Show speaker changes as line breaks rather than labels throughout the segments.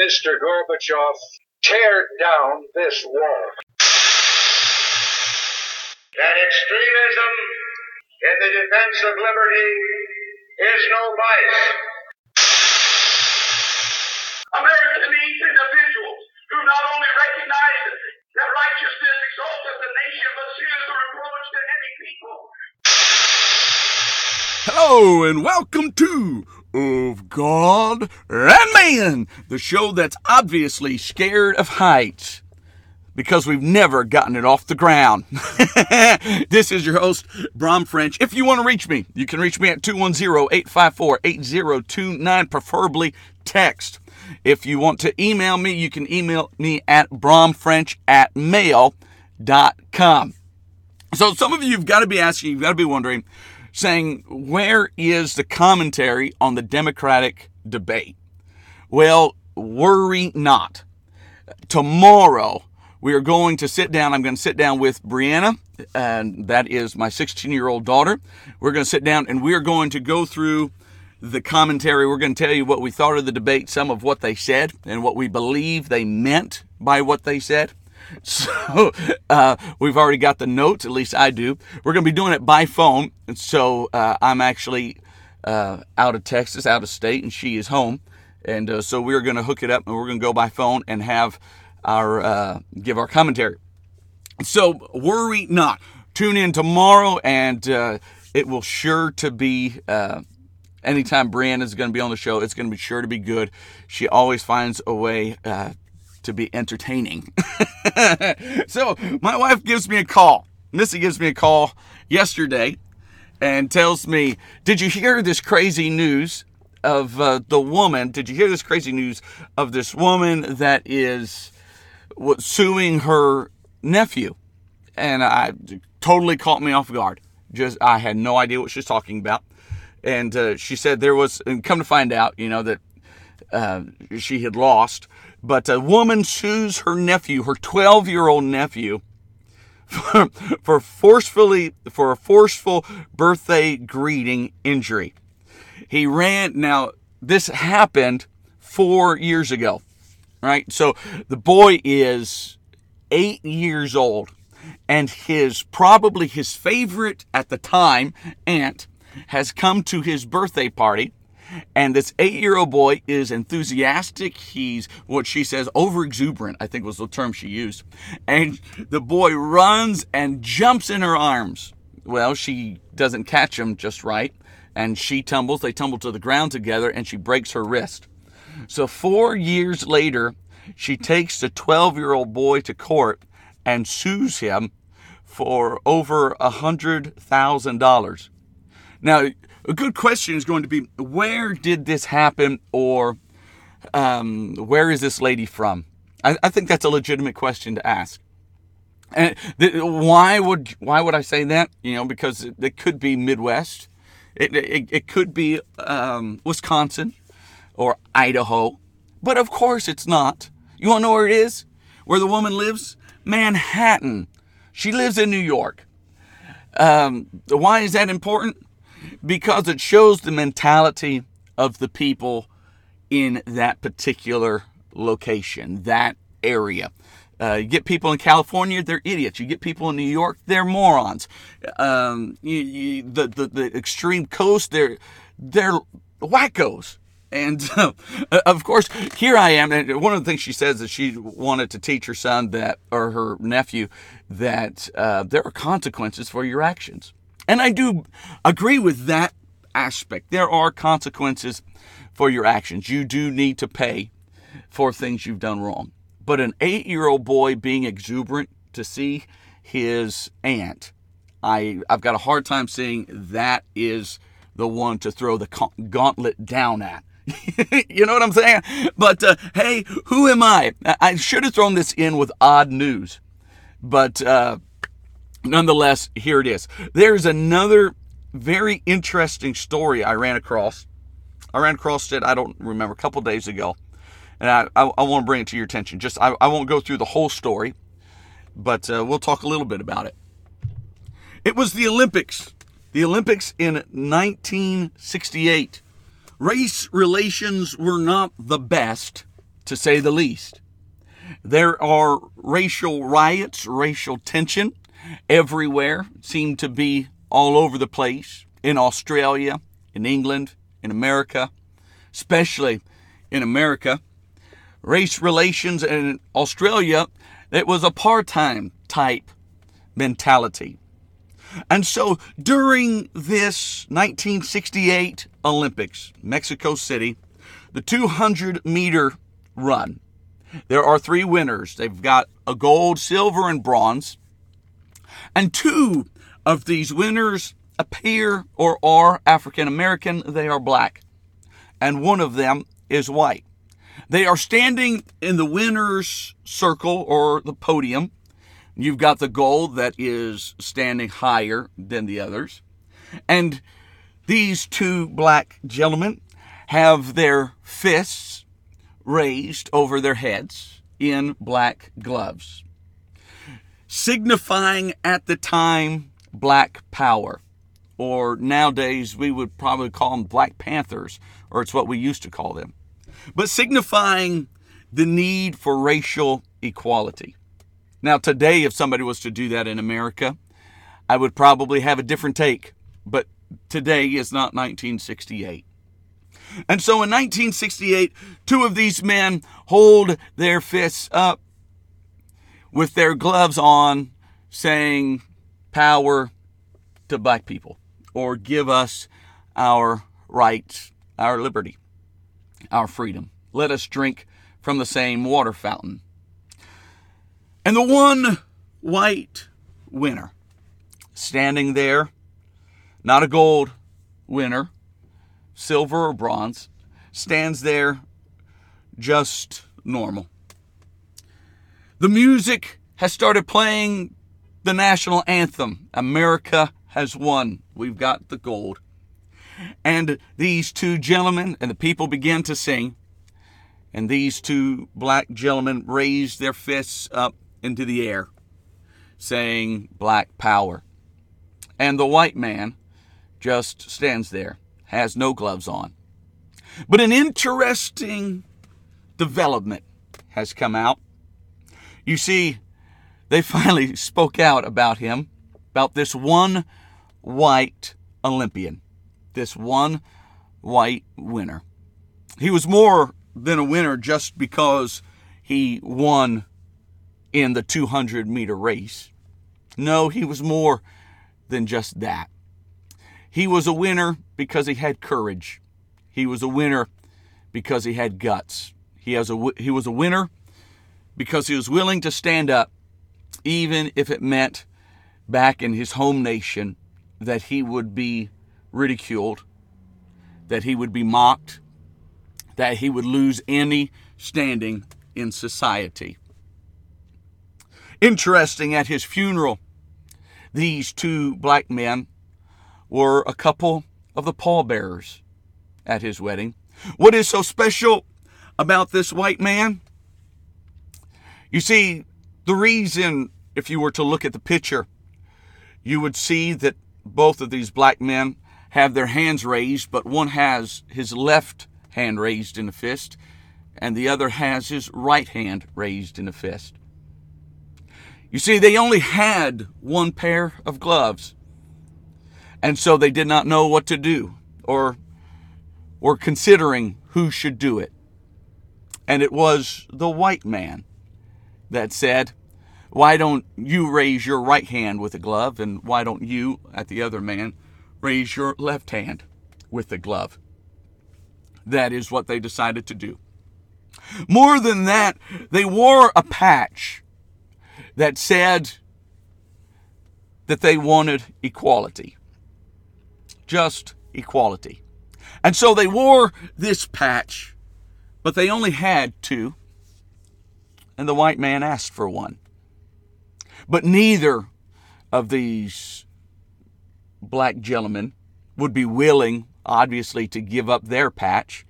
Mr. Gorbachev, tear down this wall.
That extremism in the defense of liberty is no vice.
America needs individuals who not only recognize that righteousness exalteth the nation, but sin is a reproach to any people.
Hello and welcome to Of God and Man, the show that's obviously scared of heights because we've never gotten it off the ground. this is your host, Brom French. If you want to reach me, you can reach me at 210-854-8029, preferably text. If you want to email me, you can email me at bromfrench at mail.com. So some of you have got to be asking, you've got to be wondering, saying, where is the commentary on the Democratic debate? Well, worry not. Tomorrow, we are going to sit down. I'm going to sit down with Brianna, and that is my 16 year old daughter. We're going to sit down and we are going to go through the commentary. We're going to tell you what we thought of the debate, some of what they said, and what we believe they meant by what they said. So uh, we've already got the notes, at least I do. We're going to be doing it by phone. And so uh, I'm actually uh, out of Texas, out of state, and she is home. And uh, so we're going to hook it up and we're going to go by phone and have our uh, give our commentary. So worry not. Tune in tomorrow, and uh, it will sure to be. anytime Brianna is going to be on the show, it's going to be sure to be good. She always finds a way to be entertaining. so my wife gives me a call. Missy gives me a call yesterday and tells me, Did you hear this crazy news of uh, the woman? Did you hear this crazy news of this woman that is suing her nephew? And I totally caught me off guard. Just I had no idea what she was talking about. And uh, she said there was, and come to find out, you know, that uh, she had lost but a woman sues her nephew, her 12 year old nephew, for, for forcefully for a forceful birthday greeting injury. He ran. Now this happened four years ago, right? So the boy is eight years old, and his probably his favorite at the time aunt has come to his birthday party and this eight year old boy is enthusiastic. He's what she says over exuberant, I think was the term she used. And the boy runs and jumps in her arms. Well, she doesn't catch him just right. And she tumbles. They tumble to the ground together and she breaks her wrist. So, four years later, she takes the 12 year old boy to court and sues him for over a $100,000. Now, a good question is going to be where did this happen or um, where is this lady from? I, I, think that's a legitimate question to ask. And th- why would why would I say that? You know, because it, it could be Midwest, it, it, it could be um, Wisconsin or Idaho, but of course it's not. You want to know where it is? Where the woman lives? Manhattan. She lives in New York. Um, why is that important? Because it shows the mentality of the people in that particular location, that area. Uh, you get people in California, they're idiots. You get people in New York, they're morons. Um, you, you, the, the, the extreme coast, they're, they're wackos. And uh, of course, here I am. And one of the things she says is she wanted to teach her son that, or her nephew, that uh, there are consequences for your actions. And I do agree with that aspect. There are consequences for your actions. You do need to pay for things you've done wrong. But an eight year old boy being exuberant to see his aunt, I, I've got a hard time seeing that is the one to throw the gauntlet down at. you know what I'm saying? But uh, hey, who am I? I should have thrown this in with odd news. But uh, nonetheless, here it is. There's another very interesting story I ran across. I ran across it, I don't remember, a couple days ago. And I, I, I want to bring it to your attention. Just I, I won't go through the whole story, but uh, we'll talk a little bit about it. It was the Olympics. The Olympics in 1968. Race relations were not the best to say the least. There are racial riots, racial tension everywhere, seemed to be all over the place in Australia, in England, in America, especially in America. Race relations in Australia, it was apartheid type mentality. And so during this 1968 Olympics, Mexico City, the 200 meter run, there are three winners. They've got a gold, silver, and bronze. And two of these winners appear or are African American, they are black. And one of them is white. They are standing in the winner's circle or the podium. You've got the gold that is standing higher than the others. And these two black gentlemen have their fists raised over their heads in black gloves, signifying at the time black power. Or nowadays, we would probably call them Black Panthers, or it's what we used to call them. But signifying the need for racial equality. Now, today, if somebody was to do that in America, I would probably have a different take. But today is not 1968. And so in 1968, two of these men hold their fists up with their gloves on, saying, Power to black people, or give us our rights, our liberty, our freedom. Let us drink from the same water fountain. And the one white winner standing there, not a gold winner, silver or bronze, stands there just normal. The music has started playing the national anthem. America has won. We've got the gold. And these two gentlemen and the people begin to sing. And these two black gentlemen raise their fists up into the air, saying, Black power. And the white man just stands there, has no gloves on. But an interesting development has come out. You see, they finally spoke out about him, about this one white Olympian, this one white winner. He was more than a winner just because he won in the 200 meter race. No, he was more than just that. He was a winner because he had courage. He was a winner because he had guts. He, has a, he was a winner because he was willing to stand up, even if it meant back in his home nation that he would be ridiculed, that he would be mocked, that he would lose any standing in society. Interesting, at his funeral, these two black men were a couple of the pallbearers at his wedding. What is so special about this white man? You see, the reason, if you were to look at the picture, you would see that both of these black men have their hands raised, but one has his left hand raised in a fist, and the other has his right hand raised in a fist. You see, they only had one pair of gloves. And so they did not know what to do or were considering who should do it. And it was the white man that said, Why don't you raise your right hand with a glove? And why don't you, at the other man, raise your left hand with the glove? That is what they decided to do. More than that, they wore a patch that said that they wanted equality. Just equality. And so they wore this patch, but they only had two, and the white man asked for one. But neither of these black gentlemen would be willing, obviously, to give up their patch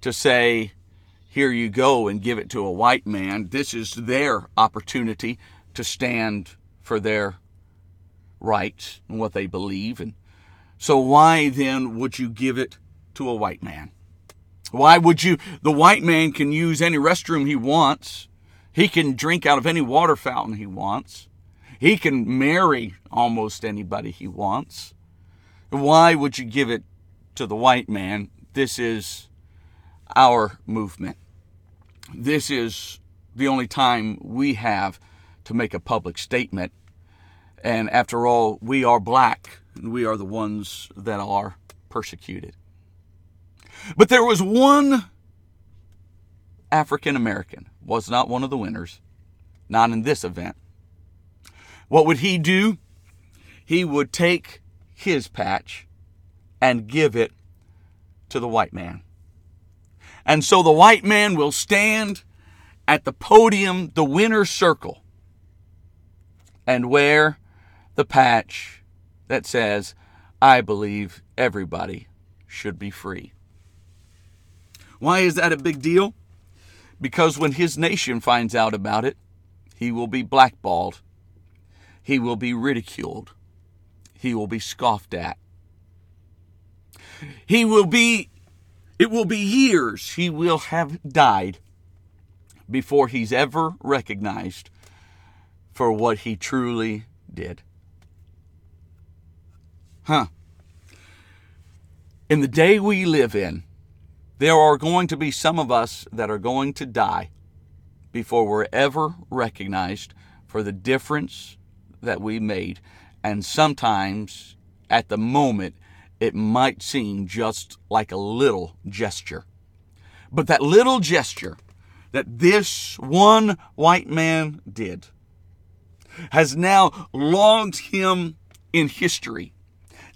to say, here you go and give it to a white man. This is their opportunity to stand for their rights and what they believe. And so, why then would you give it to a white man? Why would you? The white man can use any restroom he wants. He can drink out of any water fountain he wants. He can marry almost anybody he wants. Why would you give it to the white man? This is our movement. This is the only time we have to make a public statement. And after all, we are black, and we are the ones that are persecuted. But there was one African American, was not one of the winners, not in this event. What would he do? He would take his patch and give it to the white man. And so the white man will stand at the podium, the winner's circle, and wear the patch that says, I believe everybody should be free. Why is that a big deal? Because when his nation finds out about it, he will be blackballed. He will be ridiculed. He will be scoffed at. He will be, it will be years he will have died before he's ever recognized for what he truly did. Huh. In the day we live in, there are going to be some of us that are going to die before we're ever recognized for the difference that we made. And sometimes at the moment, it might seem just like a little gesture. But that little gesture that this one white man did has now logged him in history.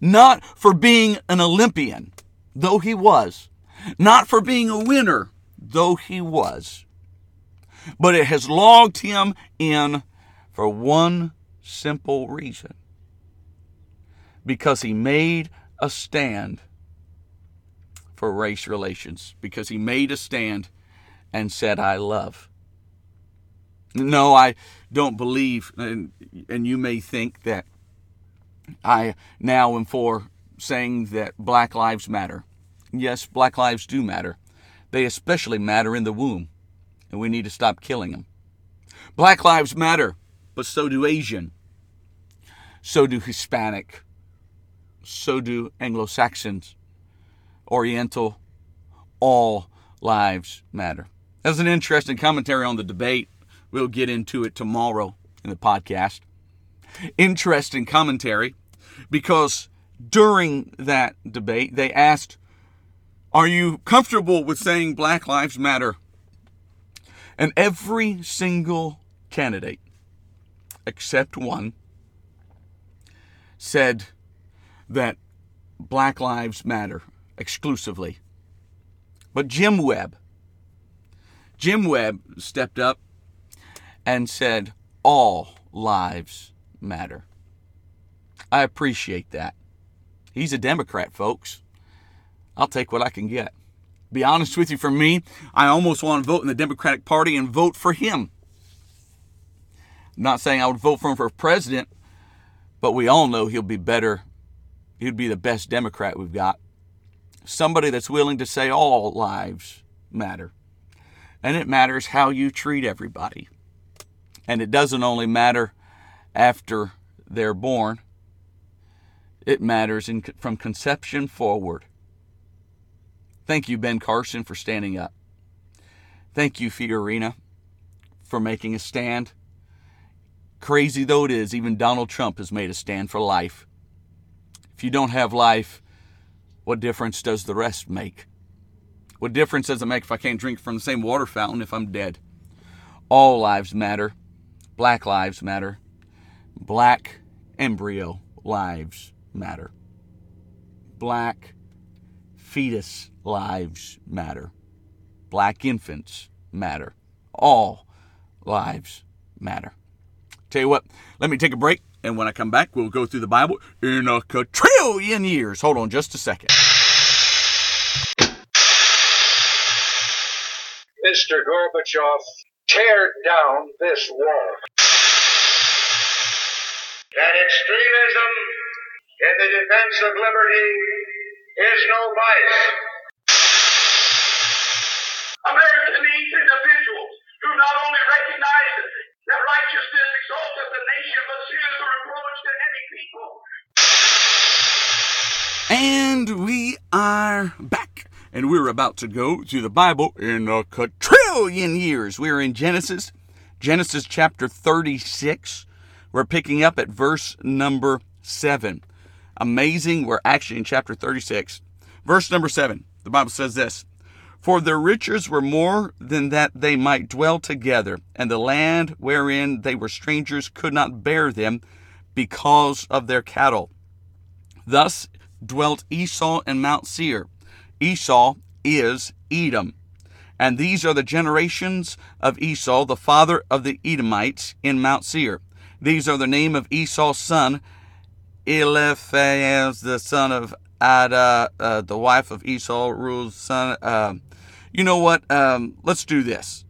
Not for being an Olympian, though he was, not for being a winner, though he was, but it has logged him in for one simple reason because he made a stand for race relations, because he made a stand and said, I love. No, I don't believe, and, and you may think that I now am for saying that Black Lives Matter. Yes, Black lives do matter. They especially matter in the womb, and we need to stop killing them. Black lives matter, but so do Asian. So do Hispanic. So do Anglo Saxons, Oriental. All lives matter. That's an interesting commentary on the debate. We'll get into it tomorrow in the podcast. Interesting commentary because during that debate, they asked, Are you comfortable with saying Black Lives Matter? And every single candidate, except one, said that Black Lives Matter exclusively. But Jim Webb, Jim Webb stepped up and said, All lives matter. I appreciate that. He's a Democrat, folks. I'll take what I can get. Be honest with you, for me, I almost want to vote in the Democratic Party and vote for him. I'm not saying I would vote for him for president, but we all know he'll be better. He'd be the best Democrat we've got. Somebody that's willing to say all lives matter. And it matters how you treat everybody. And it doesn't only matter after they're born, it matters in, from conception forward. Thank you, Ben Carson, for standing up. Thank you, Fiorina, for making a stand. Crazy though it is, even Donald Trump has made a stand for life. If you don't have life, what difference does the rest make? What difference does it make if I can't drink from the same water fountain if I'm dead? All lives matter. Black lives matter. Black embryo lives matter. Black fetus lives matter. Black infants matter. All lives matter. Tell you what, let me take a break, and when I come back, we'll go through the Bible in a quadrillion years. Hold on just a second.
Mr. Gorbachev, tear down this wall.
That extremism in the defense of liberty is no vice.
America needs individuals who not only recognize that righteousness exalteth the nation, but seeth the reproach to any people.
And we are back. And we're about to go to the Bible in a quadrillion years. We're in Genesis, Genesis chapter 36. We're picking up at verse number 7. Amazing. We're actually in chapter 36. Verse number 7. The Bible says this For their riches were more than that they might dwell together, and the land wherein they were strangers could not bear them because of their cattle. Thus dwelt Esau in Mount Seir. Esau is Edom. And these are the generations of Esau, the father of the Edomites, in Mount Seir. These are the name of Esau's son, Eliphaz, the son of Adah, uh, the wife of Esau, Rule's son. Uh, you know what? Um, let's do this.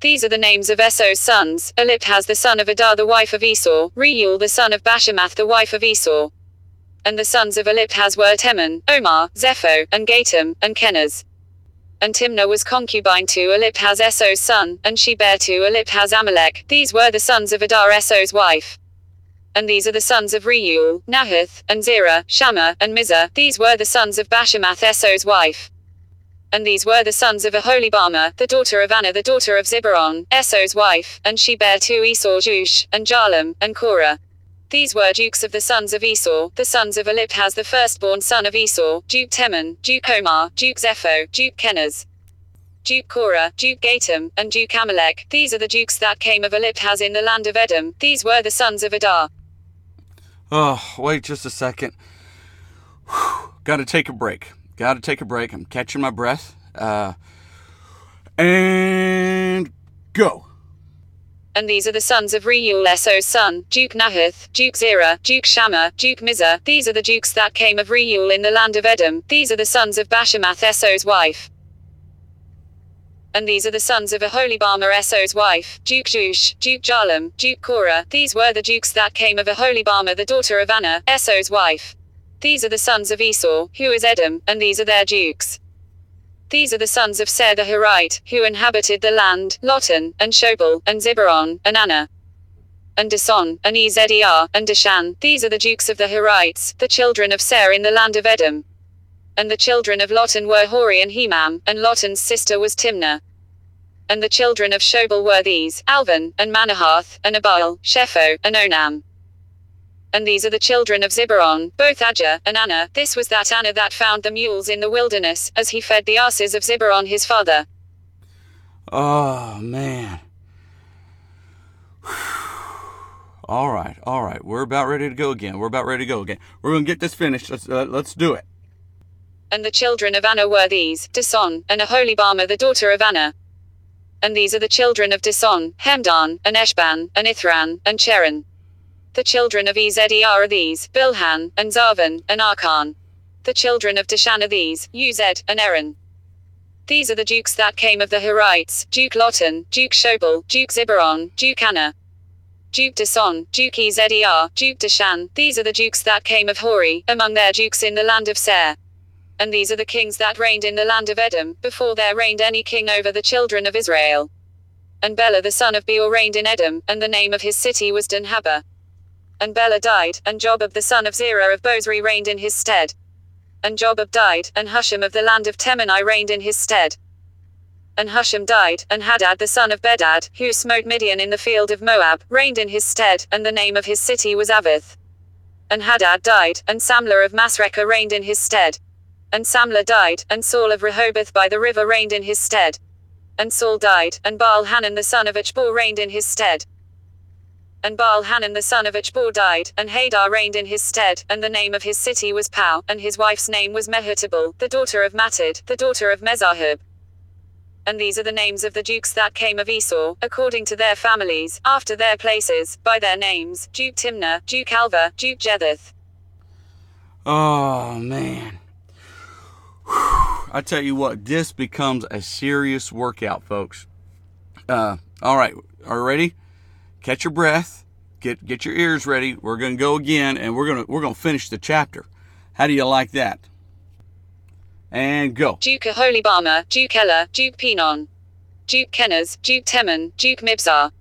These are the names of Esau's sons Eliphaz the son of Adah the wife of Esau, Reuel the son of Bashemath the wife of Esau. And the sons of Eliphaz were Teman, Omar, Zepho, and Gatam, and Kenaz. And Timnah was concubine to Eliphaz Esau's son, and she bare to Eliphaz Amalek. These were the sons of Adah Esau's wife. And these are the sons of Reuel, Nahath, and Zerah, Shammah, and Mizzah. These were the sons of Bashemath Esau's wife. And these were the sons of Aholibamah, the daughter of Anna, the daughter of Zibeon, Esau's wife, and she bare to Esau Jeush, and Jalam, and Korah. These were dukes of the sons of Esau, the sons of Eliphaz the firstborn son of Esau, Duke Teman, Duke Omar, Duke Zepho, Duke Kenaz. Duke Korah, Duke Gatam, and Duke Amalek. These are the dukes that came of Eliphaz in the land of Edom. These were the sons of Adah.
Oh, wait just a second. Got to take a break. Got to take a break. I'm catching my breath. Uh, and go.
And these are the sons of Reuel Esau's son, Duke Nahath, Duke Zerah, Duke Shammah, Duke Mizzah. These are the dukes that came of Reuel in the land of Edom. These are the sons of Bashemath Esau's wife. And these are the sons of Aholibamah Esau's wife, Duke Jeush, Duke Jalam, Duke Korah. These were the dukes that came of Aholibamah the daughter of Anna, Esau's wife. These are the sons of Esau, who is Edom, and these are their dukes. These are the sons of Seir the Horite, who inhabited the land, Lotan, and Shobal, and Zibeon, and Anna, and Dishon, and Ezer, and Dishan. These are the dukes of the Horites, the children of Seir in the land of Edom. And the children of Lotan were Hori and Hemam, and Lotan's sister was Timnah. And the children of Shobal were these, Alvan, and Manahath, and Ebal, Shepho, and Onam. And these are the children of Zibeon, both Ajah and Anna. This was that Anna that found the mules in the wilderness, as he fed the asses of Zibeon his father.
Oh, man. All right, all right. We're about ready to go again. We're about ready to go again. We're to get this finished. Let's, uh, let's do it.
And the children of Anna were these, Dishon, and Aholibamah the daughter of Anna. And these are the children of Dishon, Hemdan, and Eshban, and Ithran, and Cheran. The children of Ezer are these, Bilhan, and Zaavan, and Arkan. The children of Dishan are these, Uzed, and Aran. These are the dukes that came of the Horites, Duke Lotan, Duke Shobal, Duke Zibeon, Duke Anna. Duke Dishon, Duke Ezer, Duke Dishan. These are the dukes that came of Hori, among their dukes in the land of Seir. And these are the kings that reigned in the land of Edom, before there reigned any king over the children of Israel. And Bela the son of Beor reigned in Edom, and the name of his city was Dinhabah. And Bela died, and Jobab the son of Zerah of Bozrah reigned in his stead. And Jobab died, and Husham of the land of Temani reigned in his stead. And Husham died, and Hadad the son of Bedad, who smote Midian in the field of Moab, reigned in his stead, and the name of his city was Avith. And Hadad died, and Samlah of Masrekah reigned in his stead. And Samlah died, and Saul of Rehoboth by the river reigned in his stead. And Saul died, and Baal Hanan the son of Achbor reigned in his stead. And Baal Hanan the son of Achbor died, and Hadar reigned in his stead, and the name of his city was Pau, and his wife's name was Mehetabel, the daughter of Matred, the daughter of Mezahab. And these are the names of the dukes that came of Esau, according to their families, after their places, by their names, Duke Timnah, Duke Alvah, Duke Jetheth.
Oh, man. I tell you what, this becomes a serious workout, folks. Uh, all right, are you ready? Catch your breath. Get get your ears ready. We're to go again, and we're to we're to finish the chapter. How do you like that? And go.
Duke Aholibamah, Duke Elah, Duke Pinon, Duke Kenaz, Duke Teman, Duke Mibzar.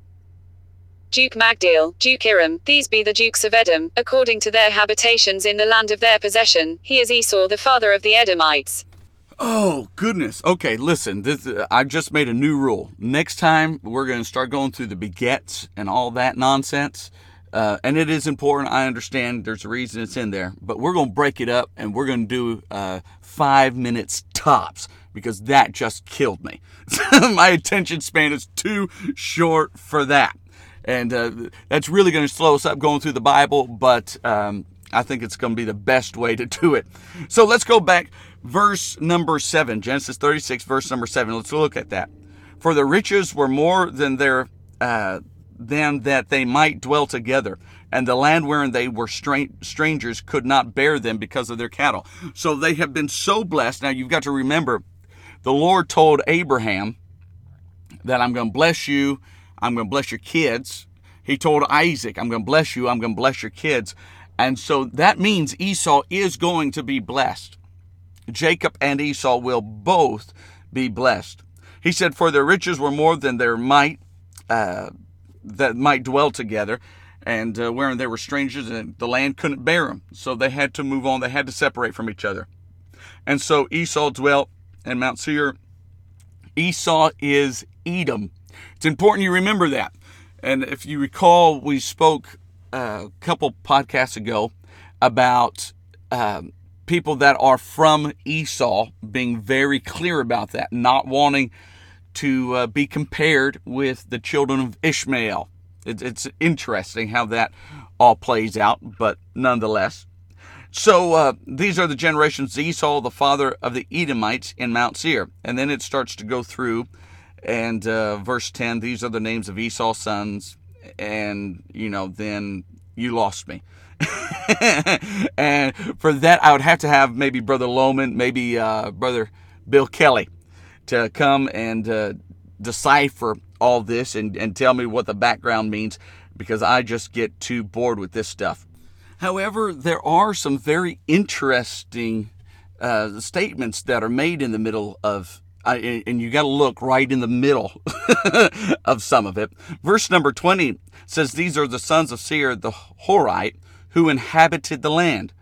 Duke Magdiel, Duke Iram, these be the dukes of Edom, according to their habitations in the land of their possession. He is Esau, the father of the Edomites.
Oh goodness. Okay, listen. This uh, I just made a new rule. Next time we're going to start going through the begets and all that nonsense. Uh, and it is important. I understand there's a reason it's in there, but we're going to break it up and we're going to do uh, five minutes tops because that just killed me. My attention span is too short for that, and uh, that's really going to slow us up going through the Bible. But um, I think it's going to be the best way to do it. So let's go back verse number 7, Genesis 36, verse number 7. Let's look at that. For the riches were more than their uh, than that they might dwell together, and the land wherein they were strangers could not bear them because of their cattle. So they have been so blessed. Now you've got to remember, the Lord told Abraham that I'm going to bless you, I'm going to bless your kids. He told Isaac, I'm going to bless you, I'm going to bless your kids. And so that means Esau is going to be blessed. Jacob and Esau will both be blessed. He said, For their riches were more than their might, uh, that might dwell together, and uh, wherein they were strangers, and the land couldn't bear them. So they had to move on, they had to separate from each other. And so Esau dwelt in Mount Seir. Esau is Edom. It's important you remember that. And if you recall, we spoke a couple podcasts ago about um, people that are from Esau being very clear about that, not wanting to uh, be compared with the children of Ishmael. It, it's interesting how that all plays out, but nonetheless. So uh, these are the generations Esau, the father of the Edomites in Mount Seir. And then it starts to go through, and uh, verse 10 these are the names of Esau's sons. And, you know, then you lost me. and for that, I would have to have maybe Brother Loman, maybe uh, Brother Bill Kelly to come and uh, decipher all this and, and tell me what the background means because I just get too bored with this stuff. However, there are some very interesting uh, statements that are made in the middle of, uh, and you got to look right in the middle of some of it. Verse number 20 says, These are the sons of Seir the Horite who inhabited the land.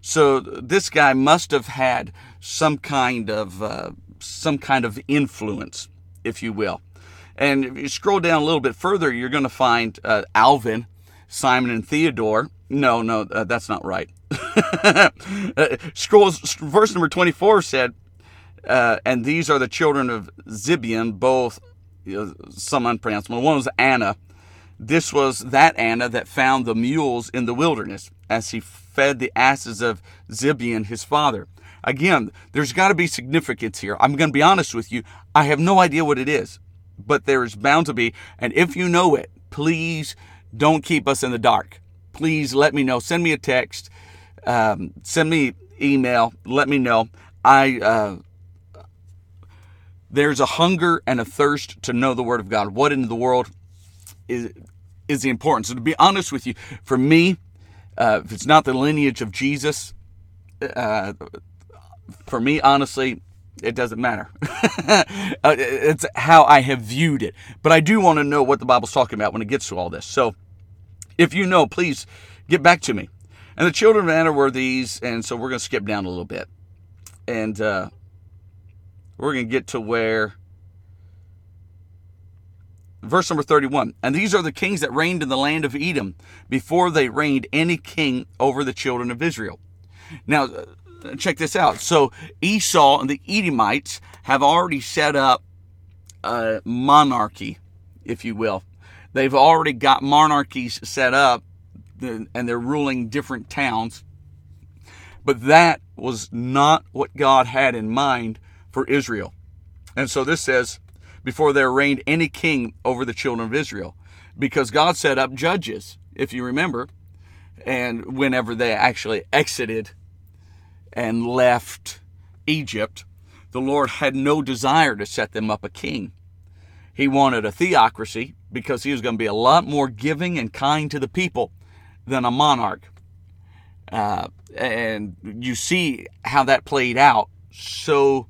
So this guy must have had some kind of uh, some kind of influence, if you will. And if you scroll down a little bit further, you're going to find uh, Alvin, Simon, and Theodore. No, no, uh, that's not right. Uh, scrolls verse number 24 said, uh, and these are the children of Zibeon, both you know, some unpronounceable. One was Anna, this was that Anna that found the mules in the wilderness as he fed the asses of Zibeon, his father. Again, there's got to be significance here. I'm going to be honest with you. I have no idea what it is, but there is bound to be. And if you know it, please don't keep us in the dark. Please let me know. Send me a text. Um, send me email. Let me know. I uh, there's a hunger and a thirst to know the Word of God. What in the world is is the importance. So to be honest with you, for me, uh, if it's not the lineage of Jesus, uh, for me, honestly, it doesn't matter. uh, it's how I have viewed it. But I do want to know what the Bible's talking about when it gets to all this. So if you know, please get back to me. And the children of Anna were these, and so we're going to skip down a little bit. And uh, we're going to get to where Verse number 31 And these are the kings that reigned in the land of Edom before they reigned any king over the children of Israel. Now, uh, check this out. So, Esau and the Edomites have already set up a monarchy, if you will. They've already got monarchies set up and they're ruling different towns. But that was not what God had in mind for Israel. And so this says, before there reigned any king over the children of Israel. Because God set up judges, if you remember, and whenever they actually exited and left Egypt, the Lord had no desire to set them up a king. He wanted a theocracy because he was going to be a lot more giving and kind to the people than a monarch. Uh, and you see how that played out so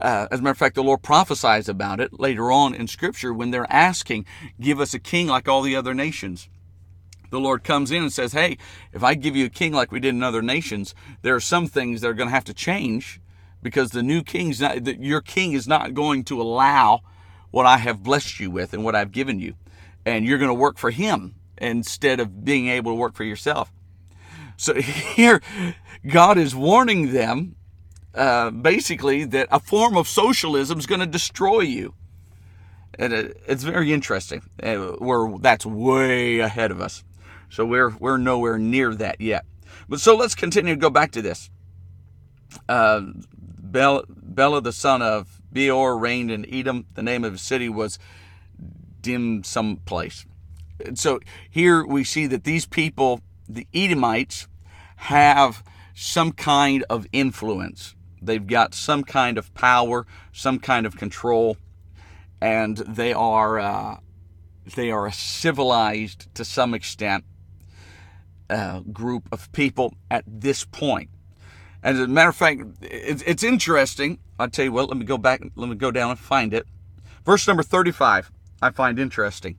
Uh, as a matter of fact, the Lord prophesies about it later on in Scripture when they're asking, Give us a king like all the other nations. The Lord comes in and says, Hey, if I give you a king like we did in other nations, there are some things that are going to have to change because the new king's not, your king is not going to allow what I have blessed you with and what I've given you. And you're going to work for him instead of being able to work for yourself. So here, God is warning them uh, basically that a form of socialism is going to destroy you. And it, it's very interesting. Uh, we're, that's way ahead of us. So we're, we're nowhere near that yet. But so let's continue to go back to this. Uh, Bela, Bela, the son of Beor, reigned in Edom. The name of the city was Dim some place. And so here we see that these people, the Edomites, have some kind of influence. They've got some kind of power, some kind of control, and they are uh, they are a civilized to some extent uh, group of people at this point. As a matter of fact, it's, it's interesting. I'll tell you what. Let me go back. Let me go down and find it. Verse number thirty-five. I find interesting.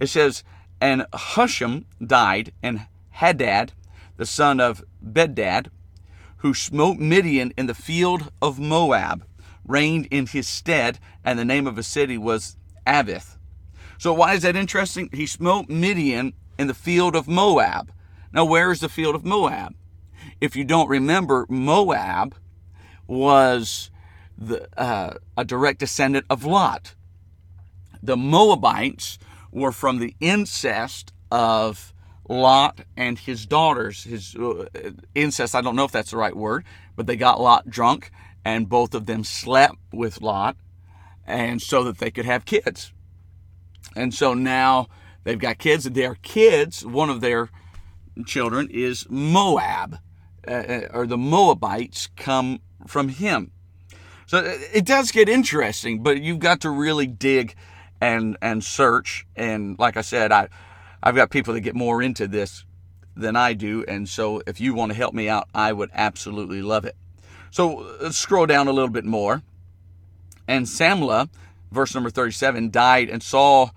It says, "And Husham died, and Hadad, the son of Bedad, who smote Midian in the field of Moab, reigned in his stead, and the name of his city was Avith. So why is that interesting? He smote Midian in the field of Moab. Now, where is the field of Moab? If you don't remember, Moab was the, uh, a direct descendant of Lot. The Moabites were from the incest of Lot and his daughters, his uh, incest, I don't know if that's the right word, but they got Lot drunk and both of them slept with Lot and so that they could have kids. And so now they've got kids and their kids, one of their children is Moab, uh, uh or the Moabites come from him. So uh, it does get interesting, but you've got to really dig and and search. And like I said, I I've got people that get more into this than I do. And so if you want to help me out, I would absolutely love it. So let's scroll down a little bit more. And Samlah, verse number 37, died and saw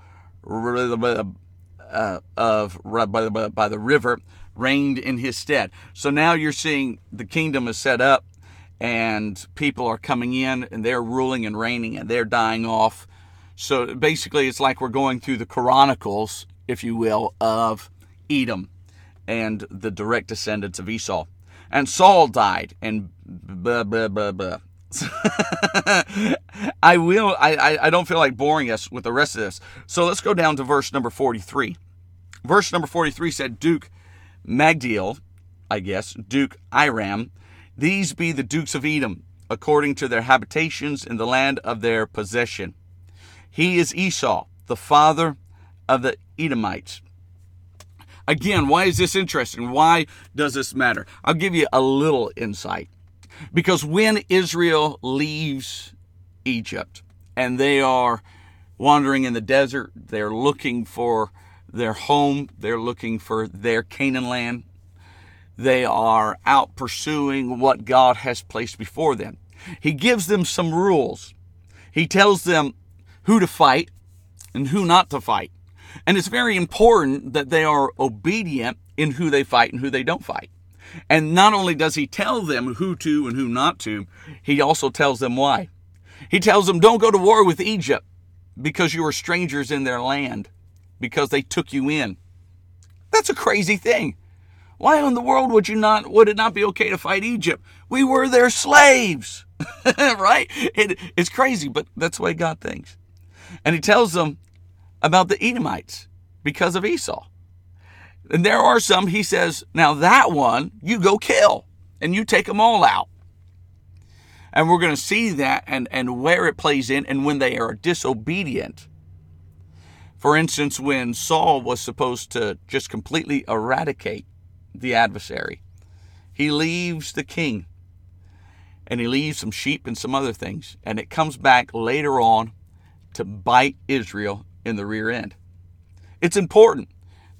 uh, of by the, by the river reigned in his stead. So now you're seeing the kingdom is set up and people are coming in and they're ruling and reigning and they're dying off. So basically, it's like we're going through the Chronicles if you will, of Edom and the direct descendants of Esau. And Saul died, and blah, blah, blah, blah. I will, I, I don't feel like boring us with the rest of this. So let's go down to verse number 43. Verse number 43 said, Duke Magdiel, I guess, Duke Iram, these be the dukes of Edom, according to their habitations in the land of their possession. He is Esau, the father of the Edomites. Again, why is this interesting? Why does this matter? I'll give you a little insight. Because when Israel leaves Egypt and they are wandering in the desert, they're looking for their home, they're looking for their Canaan land, they are out pursuing what God has placed before them. He gives them some rules. He tells them who to fight and who not to fight. And it's very important that they are obedient in who they fight and who they don't fight. And not only does he tell them who to and who not to, he also tells them why. He tells them, don't go to war with Egypt because you are strangers in their land, because they took you in. That's a crazy thing. Why in the world would you not would it not be okay to fight Egypt? We were their slaves. right? It, it's crazy, but that's the way God thinks. And he tells them about the Edomites because of Esau. And there are some, he says, now that one you go kill and you take them all out. And we're going to see that and, and where it plays in and when they are disobedient. For instance, when Saul was supposed to just completely eradicate the adversary, he leaves the king and he leaves some sheep and some other things. And it comes back later on to bite Israel in the rear end. It's important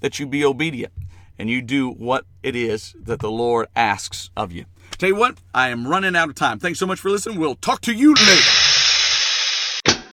that you be obedient and you do what it is that the Lord asks of you. Tell you what, I am running out of time. Thanks so much for listening. We'll talk to you later.